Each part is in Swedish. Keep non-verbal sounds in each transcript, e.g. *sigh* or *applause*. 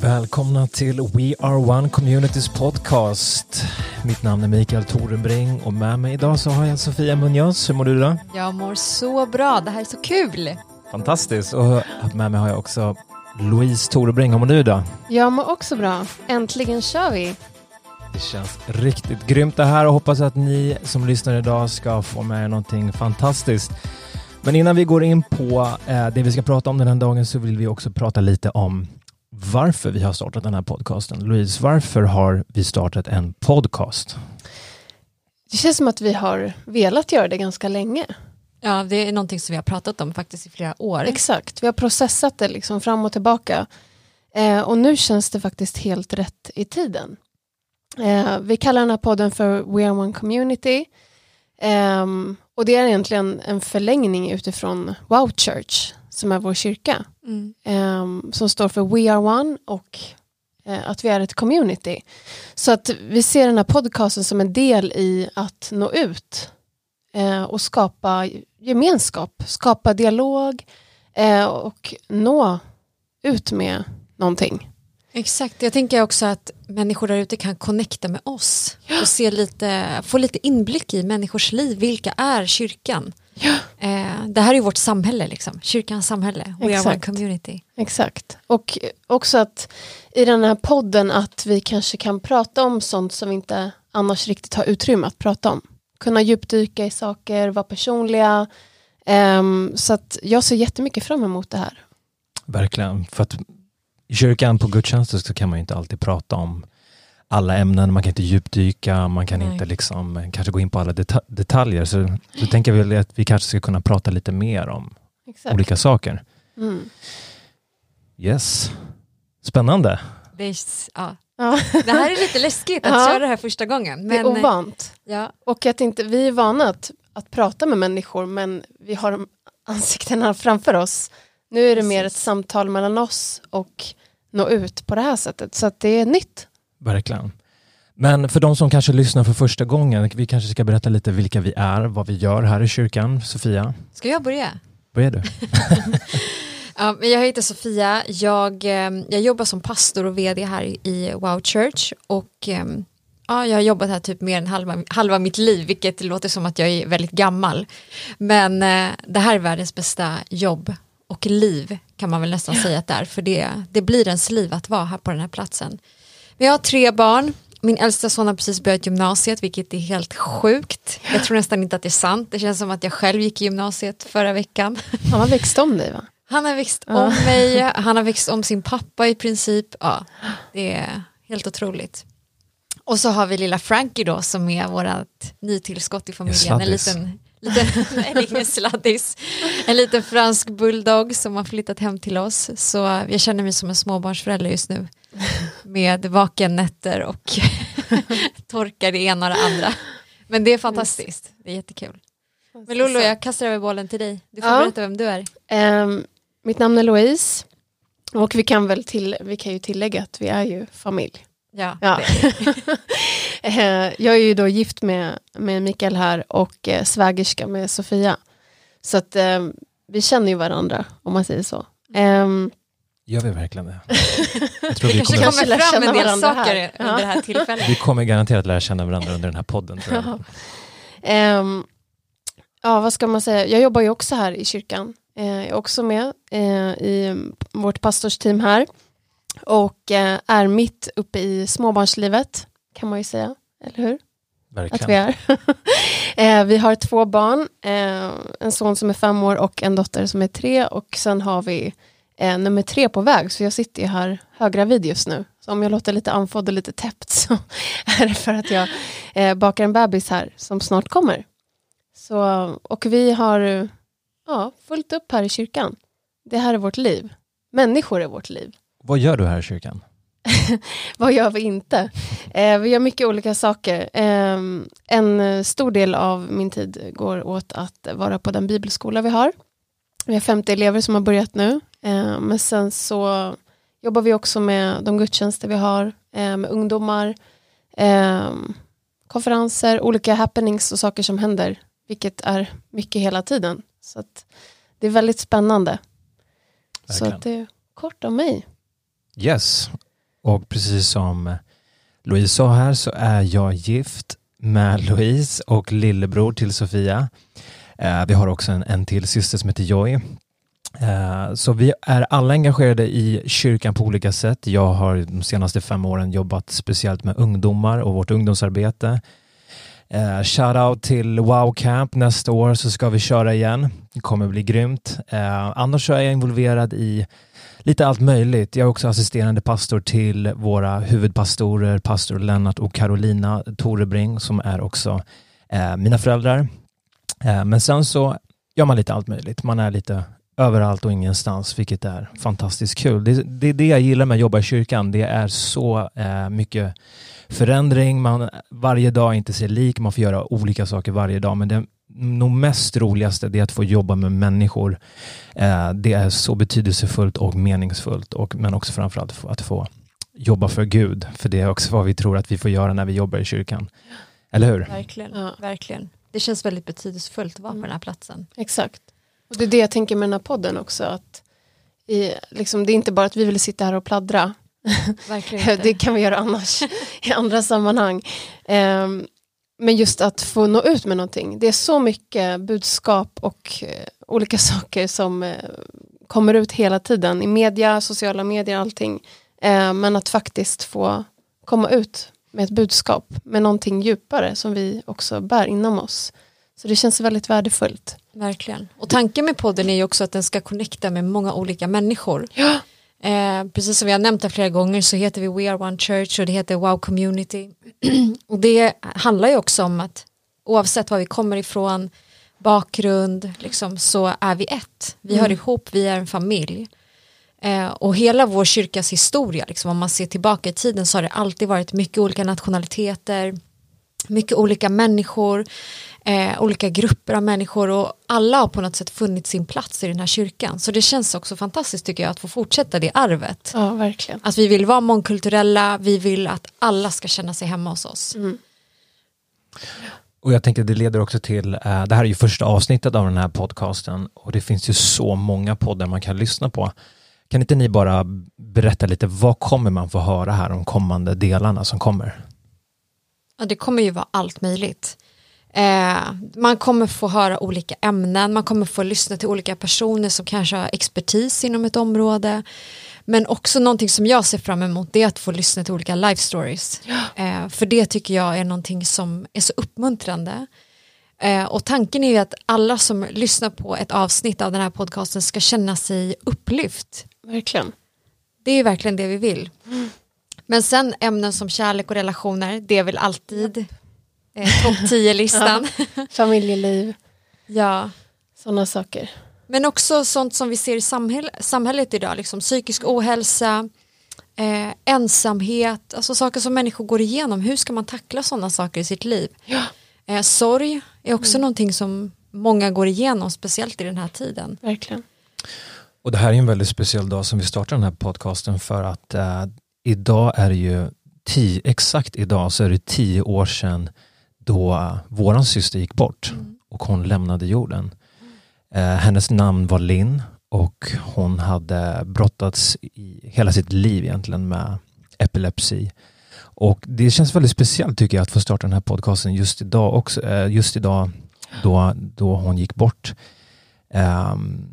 Välkomna till We Are One Communities podcast. Mitt namn är Mikael Torenbring och med mig idag så har jag Sofia Munoz. Hur mår du idag? Jag mår så bra, det här är så kul. Fantastiskt. Och med mig har jag också Louise Torebring. Hur mår du idag? Jag mår också bra. Äntligen kör vi. Det känns riktigt grymt det här och hoppas att ni som lyssnar idag ska få med er någonting fantastiskt. Men innan vi går in på eh, det vi ska prata om den här dagen så vill vi också prata lite om varför vi har startat den här podcasten. Louise, varför har vi startat en podcast? Det känns som att vi har velat göra det ganska länge. Ja, det är någonting som vi har pratat om faktiskt i flera år. Exakt, vi har processat det liksom fram och tillbaka. Eh, och nu känns det faktiskt helt rätt i tiden. Eh, vi kallar den här podden för We Are One Community. Eh, och det är egentligen en förlängning utifrån Wow Church som är vår kyrka. Mm. eh, som står för We Are One och eh, att vi är ett community. Så att vi ser den här podcasten som en del i att nå ut eh, och skapa gemenskap, skapa dialog eh, och nå ut med någonting. Exakt, jag tänker också att människor där ute kan connecta med oss och se lite, få lite inblick i människors liv. Vilka är kyrkan? Ja. Eh, det här är vårt samhälle, liksom. kyrkans samhälle. We are one Exakt. community. Exakt. Och också att i den här podden att vi kanske kan prata om sånt som vi inte annars riktigt har utrymme att prata om. Kunna djupdyka i saker, vara personliga. Ehm, så att jag ser jättemycket fram emot det här. Verkligen. För att i kyrkan på gudstjänster så kan man ju inte alltid prata om alla ämnen, man kan inte djupdyka, man kan Nej. inte liksom eh, kanske gå in på alla deta- detaljer. Så så tänker jag väl att vi kanske ska kunna prata lite mer om Exakt. olika saker. Mm. Yes. Spännande. Det, är, ja. Ja. det här är lite läskigt att Ja. köra det här första gången. Det är Men, ovant. ja, Och att inte, vi är vana att, att prata med människor men vi har ansiktena framför oss. Nu är det mer ett Precis. samtal mellan oss och nå ut på det här sättet. Så att det är nytt. Verkligen. Men för de som kanske lyssnar för första gången, vi kanske ska berätta lite vilka vi är, vad vi gör här i kyrkan. Sofia, ska jag börja? börjar du? *laughs* Ja, jag heter Sofia, jag, eh, jag jobbar som pastor och vd här i- Wow Church och eh, ja, jag har jobbat här typ mer än halva, halva mitt liv vilket låter som att jag är väldigt gammal. Men eh, det här är världens bästa jobb och liv kan man väl nästan säga att det är för det, det blir ens liv att vara här på den här platsen. Jag har tre barn, min äldsta son har precis börjat gymnasiet vilket är helt sjukt. Jag tror nästan inte att det är sant, det känns som att jag själv gick i gymnasiet förra veckan. Han har växt om dig va? Han har växt Ja. om mig, han har växt om sin pappa i princip. Ja, det är helt otroligt. Och så har vi lilla Frankie då som är vårt nytillskott i familjen. En liten, liten *laughs* nej, ingen sladdis. En liten fransk bulldog som har flyttat hem till oss. Så jag känner mig som en småbarnsförälder just nu. Med vakennätter och *laughs* torkar det ena och det andra. Men det är fantastiskt, det är jättekul. Men Lollo, jag kastar över bollen till dig. Du får Ja. berätta vem du är. Ehm, mitt namn är Louise. Och vi kan väl till, vi kan ju tillägga att vi är ju familj. Ja, Ja. *laughs* Eh, jag är ju då gift med, med Mikael här och eh, svägerska med Sofia. Så att eh, vi känner ju varandra om man säger så. Ehm, Gör vi verkligen det? *laughs* Jag tror vi kanske kommer, kanske kommer fram känna en del varandra saker här. under det här tillfället. vi kommer garanterat lära känna varandra under den här podden. Tror jag. Ja. Ja, vad ska man säga? Jag jobbar ju också här i kyrkan. Eh, jag är också med eh, i vårt pastorsteam här. Och eh, är mitt uppe i småbarnslivet, kan man ju säga. Eller hur? Att vi Verkligen. är. *laughs* eh, vi har två barn, eh, en son som är fem år och en dotter som är tre. Och sen har vi eh, nummer tre på väg, så jag sitter ju här höggravid just nu. Så om jag låter lite andfådd och lite täppt så *laughs* är det för att jag eh, bakar en bebis här som snart kommer. Så, och vi har ja, fullt upp här i kyrkan. Det här är vårt liv. Människor är vårt liv. *laughs* Vad gör du här i kyrkan? Vad gör vi inte? Eh, vi gör mycket olika saker. Eh, en stor del av min tid går åt att vara på den bibelskola vi har. Vi har 50 elever som har börjat nu. Eh, men sen så jobbar vi också med de gudstjänster vi har, eh, med ungdomar, eh, konferenser, olika happenings och saker som händer, vilket är mycket hela tiden. Så att det är väldigt spännande. Så Verkligen. att det är kort om mig. Yes. Och precis som Louise sa här så är jag gift med Louise och lillebror till Sofia. Eh, vi har också en, en till syster som heter Joy. Eh, så vi är alla engagerade i kyrkan på olika sätt. Jag har de senaste fem åren jobbat speciellt med ungdomar och vårt ungdomsarbete. Eh, Shoutout till Wow Camp. Nästa år så ska vi köra igen. Det kommer bli grymt. Eh, annars så är jag involverad i lite allt möjligt. Jag är också assisterande pastor till våra huvudpastorer, pastor Lennart och Carolina Torebring som är också eh, mina föräldrar. Eh, men sen så gör man lite allt möjligt. Man är lite överallt och ingenstans, vilket är fantastiskt kul. Det, det är det jag gillar med att jobba i kyrkan. Det är så eh, mycket förändring, man varje dag inte ser lik, man får göra olika saker varje dag, men det nog mest roligaste det är att få jobba med människor. Eh, det är så betydelsefullt och meningsfullt, och, men också framförallt att få jobba för Gud, för det är också vad vi tror att vi får göra när vi jobbar i kyrkan. Eller hur? Verkligen, ja. verkligen. Det känns väldigt betydelsefullt att vara på den här platsen. Exakt. Det är det jag tänker med den här podden också, att i, liksom, det är inte bara att vi vill sitta här och pladdra, *laughs* det kan vi göra annars *laughs* i andra sammanhang. Um, men just att få nå ut med någonting. Det är så mycket budskap och uh, olika *laughs* saker som uh, kommer ut hela tiden i media, sociala medier, allting. Uh, men att faktiskt få komma ut med ett budskap med någonting djupare som vi också bär inom oss. Så det känns väldigt värdefullt. Verkligen. Och tanken med podden är ju också att den ska connecta med många olika människor. Ja. Eh, precis som vi har nämnt det flera gånger så heter vi We Are One Church och det heter Wow Community. *clears throat* och det handlar ju också om att oavsett var vi kommer ifrån, bakgrund, liksom, så är vi ett. Vi mm. hör ihop, vi är en familj. Eh, och hela vår kyrkas historia, liksom, om man ser tillbaka i tiden så har det alltid varit mycket olika nationaliteter, mycket olika människor, eh, olika grupper av människor och alla har på något sätt funnit sin plats i den här kyrkan. Så det känns också fantastiskt tycker jag att få fortsätta det arvet. Ja, verkligen. Att vi vill vara mångkulturella, vi vill att alla ska känna sig hemma hos oss. Mm. Och jag tänker det leder också till, eh, det här är ju första avsnittet av den här podcasten och det finns ju så många poddar man kan lyssna på. Kan inte ni bara berätta lite, vad kommer man få höra här de kommande delarna som kommer? Ja, det kommer ju vara allt möjligt. Eh, man kommer få höra olika ämnen, man kommer få lyssna till olika personer som kanske har expertis inom ett område. Men också någonting som jag ser fram emot det är att få lyssna till olika life stories. Eh, för det tycker jag är någonting som är så uppmuntrande. Eh, och tanken är ju att alla som lyssnar på ett avsnitt av den här podcasten ska känna sig upplyft. Verkligen. Det är verkligen det vi vill. Mm. Men sen ämnen som kärlek och relationer, det är väl alltid eh, topp 10-listan. *laughs* ja, familjeliv. ja. Sådana saker. Men också sånt som vi ser i samhäll samhället idag, liksom psykisk ohälsa, eh, ensamhet, alltså saker som människor går igenom. Hur ska man tackla sådana saker i sitt liv? Ja. Eh, sorg är också mm. någonting som många går igenom, speciellt i den här tiden. Verkligen. Och det här är en väldigt speciell dag som vi startar den här podcasten för att eh, idag är det ju tio, exakt idag så är det tio år sedan då våran syster gick bort mm. och hon lämnade jorden. Eh, hennes namn var Linn och hon hade brottats i hela sitt liv egentligen med epilepsi. Och det känns väldigt speciellt tycker jag att få starta den här podcasten just idag också, eh, just idag då, då hon gick bort. Um,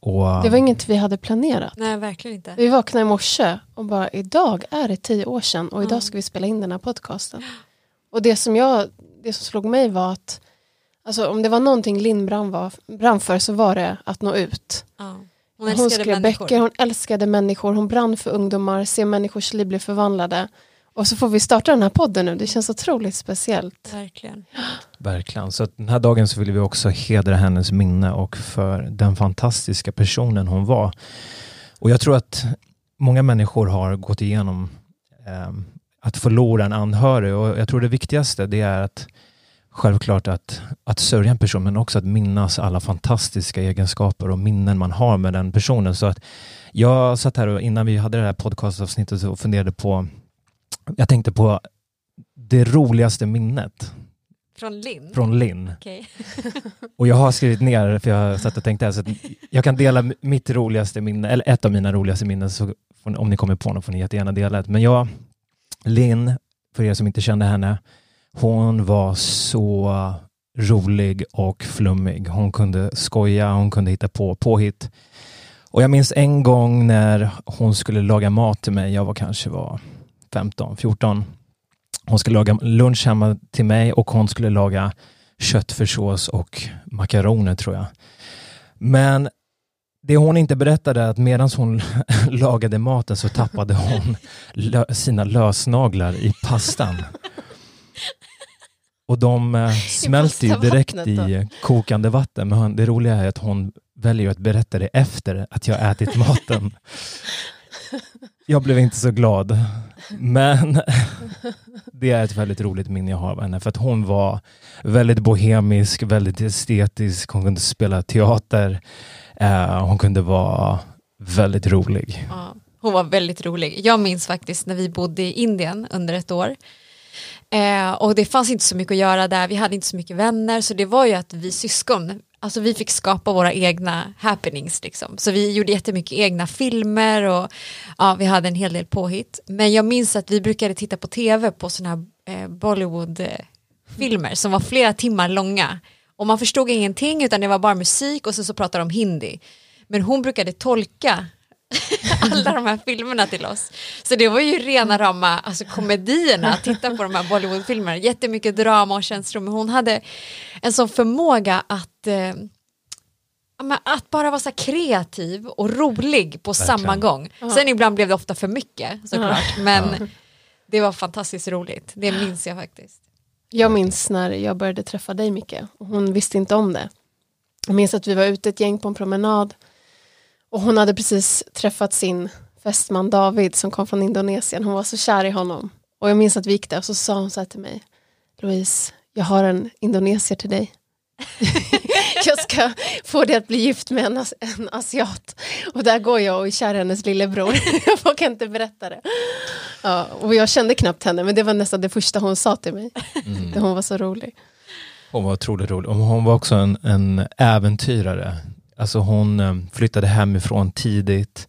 och, det var inget vi hade planerat. Nej, verkligen inte. Vi vaknade i morse och bara idag är det tio år sedan och idag ska vi spela in den här podcasten. Och det som, jag, det som slog mig var att alltså, om det var någonting Linn brann, var, brann för så var det att nå ut. Ja. Hon, hon skrev människor. böcker, hon älskade människor, hon brann för ungdomar, se människors liv bli förvandlade. Och så får vi starta den här podden nu, det känns otroligt speciellt. Verkligen. Verkligen, så den här dagen så vill vi också hedra hennes minne och för den fantastiska personen hon var. Och jag tror att många människor har gått igenom eh, att förlora en anhörig och jag tror det viktigaste det är att självklart att, att sörja en person men också att minnas alla fantastiska egenskaper och minnen man har med den personen. Så att jag satt här och innan vi hade det här podcastavsnittet och funderade på jag tänkte på det roligaste minnet. Från Linn? Från Linn. Okay. *laughs* och jag har skrivit ner, för jag satt och tänkte, alltså, jag kan dela mitt roligaste minne, eller ett av mina roligaste minnen så om ni kommer på något får ni jättegärna dela det. Men jag, Linn, för er som inte kände henne, hon var så rolig och flummig. Hon kunde skoja, hon kunde hitta på påhitt. Och jag minns en gång när hon skulle laga mat till mig, jag var kanske var 15, 14. Hon skulle laga lunch hemma till mig och hon skulle laga köttfärssås och makaroner tror jag. Men det hon inte berättade är att medan hon *laughs* lagade maten så tappade hon lö sina lösnaglar i pastan. Och de eh, smälter ju direkt i kokande vatten. Men det roliga är att hon väljer att berätta det efter att jag ätit maten. Jag blev inte så glad. Men *laughs* det är ett väldigt roligt minne jag har av henne. För att hon var väldigt bohemisk, väldigt estetisk. Hon kunde spela teater. Eh, hon kunde vara väldigt rolig. Ja, hon var väldigt rolig. Jag minns faktiskt när vi bodde i Indien under ett år. Eh, och det fanns inte så mycket att göra där, vi hade inte så mycket vänner, så det var ju att vi syskon, alltså vi fick skapa våra egna happenings liksom. Så vi gjorde jättemycket egna filmer och ja, vi hade en hel del påhitt. Men jag minns att vi brukade titta på tv på sådana här eh, Bollywood-filmer eh, som var flera timmar långa. Och man förstod ingenting utan det var bara musik och så, så pratade de hindi. Men hon brukade tolka *laughs* alla de här filmerna till oss. Så det var ju rena rama alltså komedierna att titta på de här Bollywoodfilmerna. Jättemycket drama och känslor men hon hade en sån förmåga att eh, att bara vara så kreativ och rolig på Verkligen. samma gång. Sen ibland blev det ofta för mycket såklart men det var fantastiskt roligt. Det minns jag faktiskt. Jag minns när jag började träffa dig Micke, och hon visste inte om det. Jag minns att vi var ute ett gäng på en promenad och hon hade precis träffat sin fästman David som kom från Indonesien. Hon var så kär i honom. Och jag minns att vi gick där och så sa hon så här till mig. Louise, jag har en indonesier till dig. *laughs* *laughs* jag ska få dig att bli gift med en, as en asiat. Och där går jag och är kär i hennes lillebror. *laughs* jag vågar inte berätta det. Ja, och jag kände knappt henne men det var nästan det första hon sa till mig. Mm. Hon var så rolig. Hon var otroligt rolig. Hon var också en, en äventyrare. Alltså hon eh, flyttade hemifrån tidigt.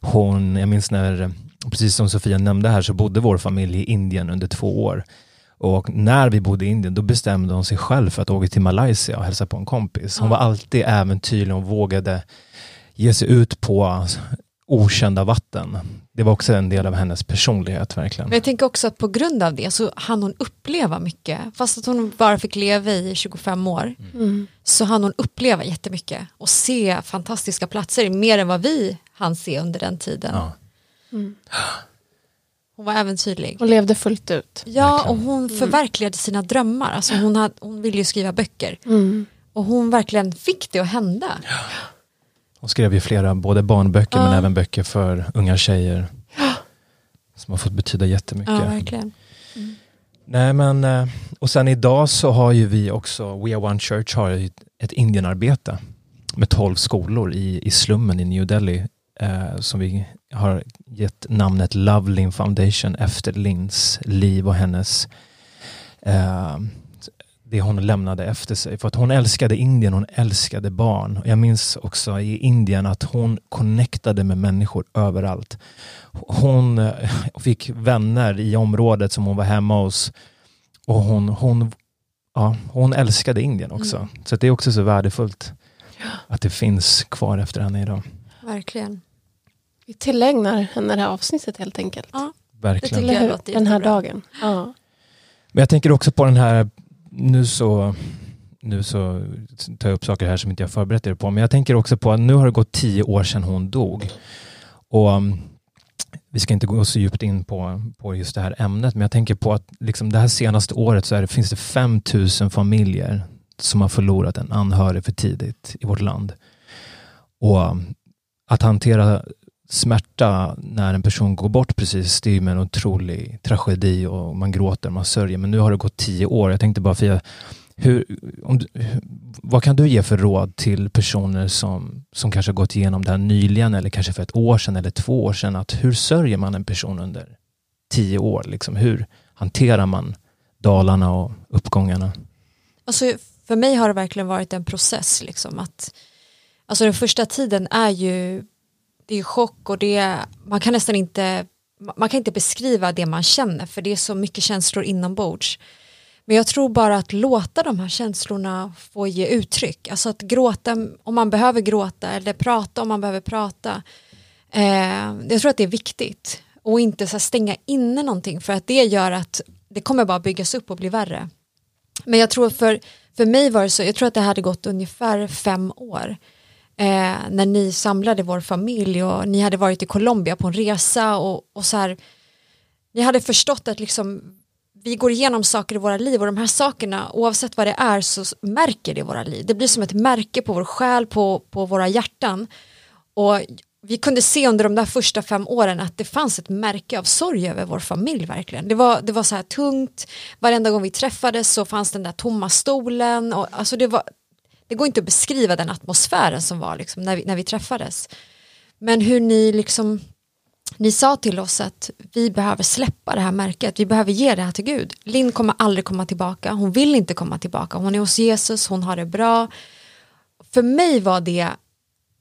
Hon, jag minns när, precis som Sofia nämnde här, så bodde vår familj i Indien under två år. Och när vi bodde i Indien, då bestämde hon sig själv för att åka till Malaysia och hälsa på en kompis. Hon var alltid äventyrlig och vågade ge sig ut på okända vatten. Det var också en del av hennes personlighet verkligen. Men jag tänker också att på grund av det så hann hon uppleva mycket. Fast att hon bara fick leva i 25 år mm. så hann hon uppleva jättemycket och se fantastiska platser mer än vad vi hann se under den tiden. Ja. Mm. Hon var äventyrlig. Hon levde fullt ut. Ja, och hon mm. förverkligade sina drömmar. Alltså hon, hade, hon ville ju skriva böcker. Mm. Och hon verkligen fick det att hända. Ja. Hon skrev ju flera, både barnböcker ja. men även böcker för unga tjejer. Som har fått betyda jättemycket. Ja, verkligen. Mm. Nej men, eh, och sen idag så har ju vi också, We Are One Church har ett Indienarbete med tolv skolor i, i slummen i New Delhi eh, som vi har gett namnet Love Lin Foundation efter Lins liv och hennes eh, det hon lämnade efter sig. För att hon älskade Indien, hon älskade barn. Jag minns också i Indien att hon connectade med människor överallt. Hon eh, fick vänner i området som hon var hemma hos. Och hon, hon, ja, hon älskade Indien också. Mm. Så det är också så värdefullt att det finns kvar efter henne idag. Verkligen. Vi tillägnar henne det här avsnittet helt enkelt. Ja, Verkligen. Det jag den här dagen. Ja. Men jag tänker också på den här nu så, nu så tar jag upp saker här som inte jag förberett er på, men jag tänker också på att nu har det gått tio år sedan hon dog. Och um, vi ska inte gå så djupt in på, på just det här ämnet, men jag tänker på att liksom det här senaste året så det, finns det 5000 familjer som har förlorat en anhörig för tidigt i vårt land. Och um, att hantera smärta när en person går bort precis, det är ju en otrolig tragedi och man gråter, man sörjer. Men nu har det gått tio år. Jag tänkte bara Fia, hur, om du, vad kan du ge för råd till personer som, som kanske gått igenom det här nyligen eller kanske för ett år sedan eller två år sedan? Att hur sörjer man en person under tio år? Liksom? Hur hanterar man dalarna och uppgångarna? Alltså, för mig har det verkligen varit en process. Liksom, att, alltså den första tiden är ju det är chock och det, man kan nästan inte, man kan inte beskriva det man känner för det är så mycket känslor inombords. Men jag tror bara att låta de här känslorna få ge uttryck, alltså att gråta om man behöver gråta eller prata om man behöver prata. Eh, jag tror att det är viktigt och inte så stänga inne någonting för att det gör att det kommer bara byggas upp och bli värre. Men jag tror för, för mig var det så, jag tror att det hade gått ungefär fem år eh, när ni samlade vår familj och ni hade varit i Colombia på en resa och, och så här, ni hade förstått att liksom vi går igenom saker i våra liv och de här sakerna oavsett vad det är så märker det våra liv. Det blir som ett märke på vår själ, på, på våra hjärtan. Och vi kunde se under de där första fem åren att det fanns ett märke av sorg över vår familj verkligen. Det var, det var så här tungt, varenda gång vi träffades så fanns den där tomma stolen och alltså det var, det går inte att beskriva den atmosfären som var liksom när, vi, när vi träffades. Men hur ni liksom, ni sa till oss att vi behöver släppa det här märket, vi behöver ge det här till Gud. Linn kommer aldrig komma tillbaka, hon vill inte komma tillbaka, hon är hos Jesus, hon har det bra. För mig var det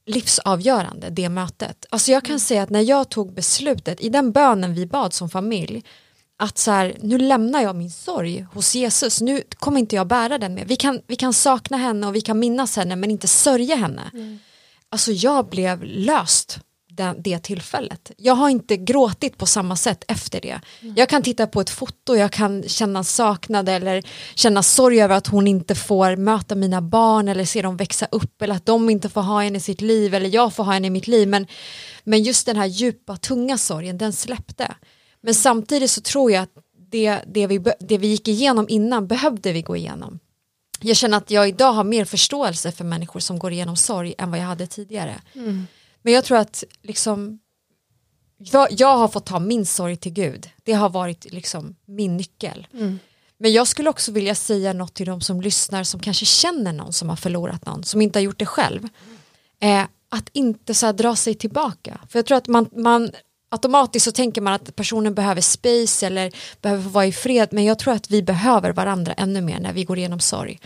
livsavgörande, det mötet. Alltså jag kan mm. säga att när jag tog beslutet, i den bönen vi bad som familj, att så här, nu lämnar jag min sorg hos Jesus, nu kommer inte jag bära den mer. Vi kan, vi kan sakna henne och vi kan minnas henne men inte sörja henne. Mm. Alltså jag blev löst det, det tillfället. Jag har inte gråtit på samma sätt efter det. Mm. Jag kan titta på ett foto, jag kan känna saknad eller känna sorg över att hon inte får möta mina barn eller se dem växa upp eller att de inte får ha henne i sitt liv eller jag får ha henne i mitt liv. Men, men just den här djupa, tunga sorgen, den släppte. Men samtidigt så tror jag att det, det, vi, det vi gick igenom innan behövde vi gå igenom. Jag känner att jag idag har mer förståelse för människor som går igenom sorg än vad jag hade tidigare. Mm. Men jag tror att liksom jag, jag, har fått ta min sorg till Gud. Det har varit liksom min nyckel. Mm. Men jag skulle också vilja säga något till de som lyssnar som kanske känner någon som har förlorat någon, som inte har gjort det själv. Eh, att inte så dra sig tillbaka. För jag tror att man, man automatiskt så tänker man att personen behöver space eller behöver vara i fred men jag tror att vi behöver varandra ännu mer när vi går igenom sorg.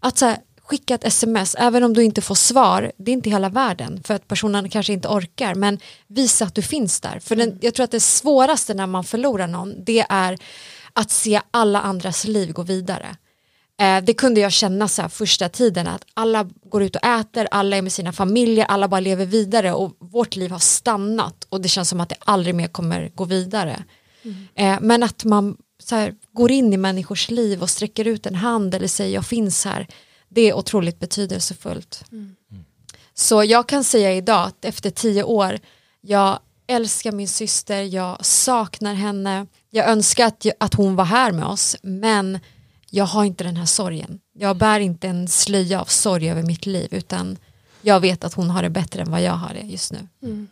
Att så här, skicka ett sms, även om du inte får svar, det är inte hela världen för att personen kanske inte orkar, men visa att du finns där. För den, mm. jag tror att det svåraste när man förlorar någon, det är att se alla andras liv gå vidare. Eh, det kunde jag känna så här första tiden, att alla går ut och äter, alla är med sina familjer, alla bara lever vidare och vårt liv har stannat och det känns som att det aldrig mer kommer gå vidare. Mm. Eh, men att man så här, går in i människors liv och sträcker ut en hand eller säger jag finns här det är otroligt betydelsefullt. Mm. Så jag kan säga idag att efter tio år, jag älskar min syster, jag saknar henne, jag önskar att, att hon var här med oss, men jag har inte den här sorgen. Jag bär inte en slöja av sorg över mitt liv, utan jag vet att hon har det bättre än vad jag har det just nu. Mm.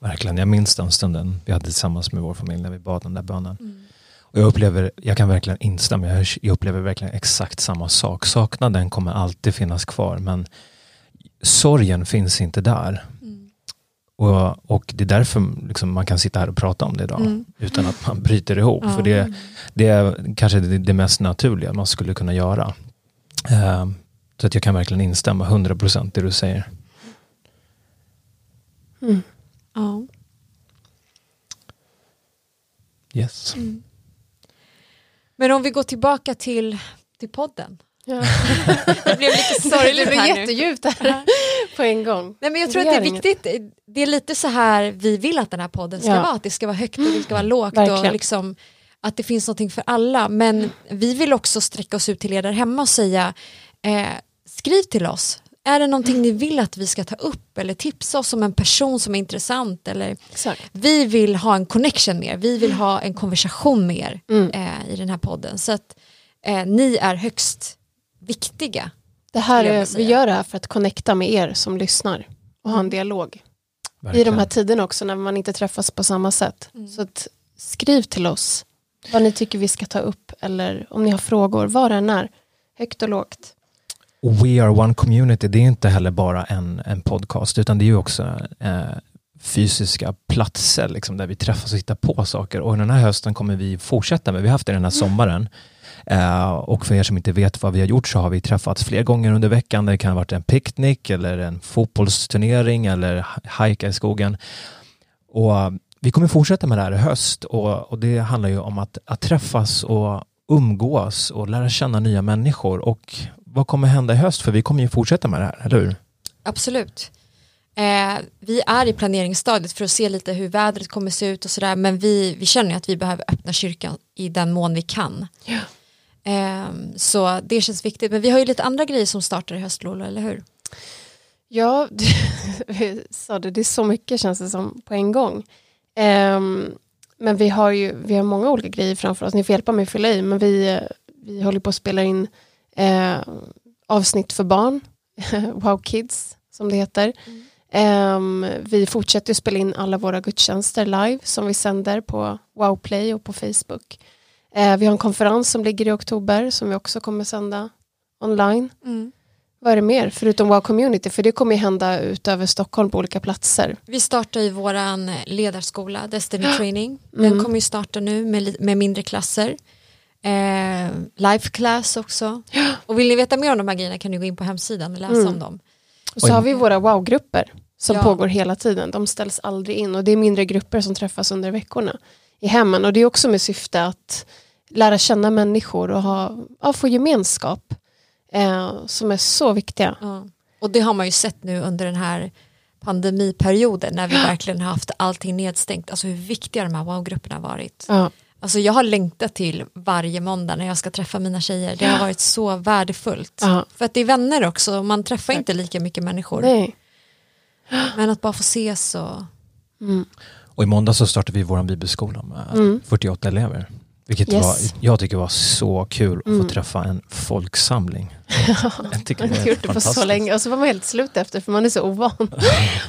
Verkligen, jag minns den stunden vi hade tillsammans med vår familj när vi bad den där bönen. Mm. Och jag upplever, jag kan verkligen instämma, jag, jag upplever verkligen exakt samma sak. Saknaden kommer alltid finnas kvar men sorgen finns inte där. Och, och, det är därför liksom man kan sitta här och prata om det idag mm. utan att man bryter ihop. Mm. För det, det är kanske det, det, mest naturliga man skulle kunna göra. Uh, så att jag kan verkligen instämma 100% det du säger. Mm. Ja. Yes. Mm. Men om vi går tillbaka till, till podden. Ja. *laughs* det blev lite sorgligt Det blev jättedjupt här *laughs* på en gång. Nej, men jag tror det att det är viktigt. Det är lite så här vi vill att den här podden ska ja. vara. Att det ska vara högt och det ska vara lågt. Och liksom, att det finns någonting för alla. Men vi vill också sträcka oss ut till er där hemma och säga eh, skriv till oss. Är det någonting ni vill att vi ska ta upp eller tipsa oss om en person som är intressant? Eller Vi vill ha en connection med er, vi vill ha en konversation med er mm. eh, i den här podden. Så att eh, ni är högst viktiga. Det här är, vi gör det här för att connecta med er som lyssnar och ha en mm. dialog. Verkligen. I de här tiderna också när man inte träffas på samma sätt. Mm. Så att, skriv till oss vad ni tycker vi ska ta upp eller om ni har frågor, vad det än är, högt och lågt. We are one community, det är inte heller bara en, en podcast utan det är ju också eh, fysiska platser liksom, där vi träffas och hittar på saker och den här hösten kommer vi fortsätta med, vi har haft det den här sommaren Eh, och för er som inte vet vad vi har gjort så har vi träffats fler gånger under veckan. Det kan ha varit en picknick eller en fotbollsturnering eller hajka i skogen. Och vi kommer fortsätta med det här i höst och, och det handlar ju om att, att träffas och umgås och lära känna nya människor. Och vad kommer hända i höst? För vi kommer ju fortsätta med det här, eller hur? Absolut. Eh, vi är i planeringsstadiet för att se lite hur vädret kommer se ut och sådär men vi, vi känner att vi behöver öppna kyrkan i den mån vi kan. Ja. Ehm, så det känns viktigt men vi har ju lite andra grejer som startar i höst Lolo, eller hur? Ja, vi *laughs* sa det, det är så mycket känns det som på en gång. Um, men vi har ju vi har många olika grejer framför oss, ni får hjälpa mig att fylla i, men vi, vi håller på att spela in eh, avsnitt för barn, *laughs* Wow Kids som det heter. Mm. Um, vi fortsätter spela in alla våra gudstjänster live som vi sänder på Wow Play och på Facebook. Uh, vi har en konferens som ligger i oktober som vi också kommer sända online. Mm. Vad är det mer förutom Wow Community? För det kommer ju hända utöver Stockholm på olika platser. Vi startar ju våran ledarskola, Destiny *gasps* Training. Den mm. kommer ju starta nu med, med mindre klasser. Eh, life class också. *gasps* Och vill ni veta mer om de här grejerna kan ni gå in på hemsidan och läsa mm. om dem. Och så har vi våra wow-grupper som ja. pågår hela tiden. De ställs aldrig in och det är mindre grupper som träffas under veckorna i hemmen. Och det är också med syfte att lära känna människor och ha, ja, få gemenskap eh, som är så viktiga. Ja. Och det har man ju sett nu under den här pandemiperioden när vi verkligen har haft allting nedstängt. Alltså hur viktiga de här wow-grupperna har varit. Ja. Alltså jag har längtat till varje måndag när jag ska träffa mina tjejer. Det har varit så värdefullt. Ja. För att det är vänner också, man träffar inte lika mycket människor. Nej. Men att bara få ses och... Mm. Och i måndag så startade vi vår bibelskola med mm. 48 elever. Vilket yes. var, jag tycker var så kul att mm. få träffa en folksamling. *laughs* jag tycker man har gjort det på så länge och så var man helt slut efter för man är så ovan *laughs*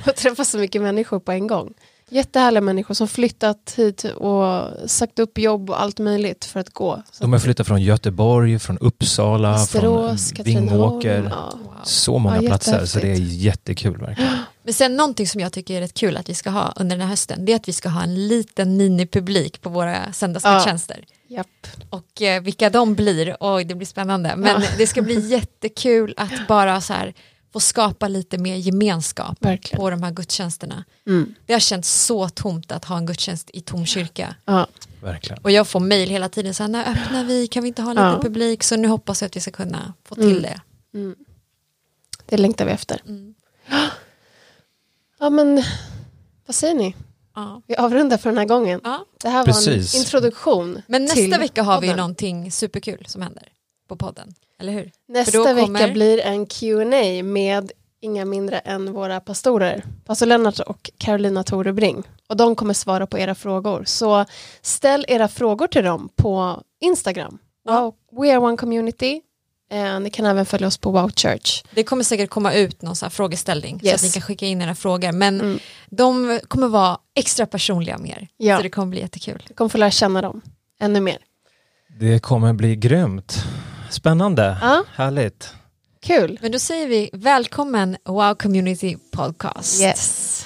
att träffa så mycket människor på en gång. Jättehärliga människor som flyttat hit och sagt upp jobb och allt möjligt för att gå. Så De har flyttat från Göteborg, från Uppsala, Västerås, från Vingåker. Ja. Så många ja, platser, så det är jättekul verkligen. *gasps* Men sen någonting som jag tycker är rätt kul att vi ska ha under den här hösten, det är att vi ska ha en liten minipublik på våra söndagsgudstjänster. Ja. Japp. Och eh, vilka de blir, oj det blir spännande. Men ja. det ska bli *laughs* jättekul att bara så här få skapa lite mer gemenskap Verkligen. på de här gudstjänsterna. Mm. Det har känts så tomt att ha en gudstjänst i tom kyrka. Ja. Verkligen. Och jag får mejl hela tiden, så här, när öppnar vi, kan vi inte ha lite ja. publik? Så nu hoppas jag att vi ska kunna få till mm. det. Mm. Det längtar vi efter. Mm. Ja men, vad säger ni? Ja. Vi avrundar för den här gången. Ja. Det här var Precis. en introduktion. Men nästa vecka har podden. vi någonting superkul som händer på podden, eller hur? Nästa kommer... vecka blir en Q&A med inga mindre än våra pastorer, pastor Lennart och Carolina Torebring. Och de kommer svara på era frågor. Så ställ era frågor till dem på Instagram. Wow, we are one community. Eh, ni kan även följa oss på Wow Church. Det kommer säkert komma ut någon frågeställning yes. så att ni kan skicka in era frågor. Men mm. de kommer vara extra personliga med er. Ja. Så det kommer bli jättekul. Du kommer få lära känna dem ännu mer. Det kommer bli grymt. Spännande. Ja. Härligt. Kul. Men då säger vi välkommen Wow Community Podcast. Yes.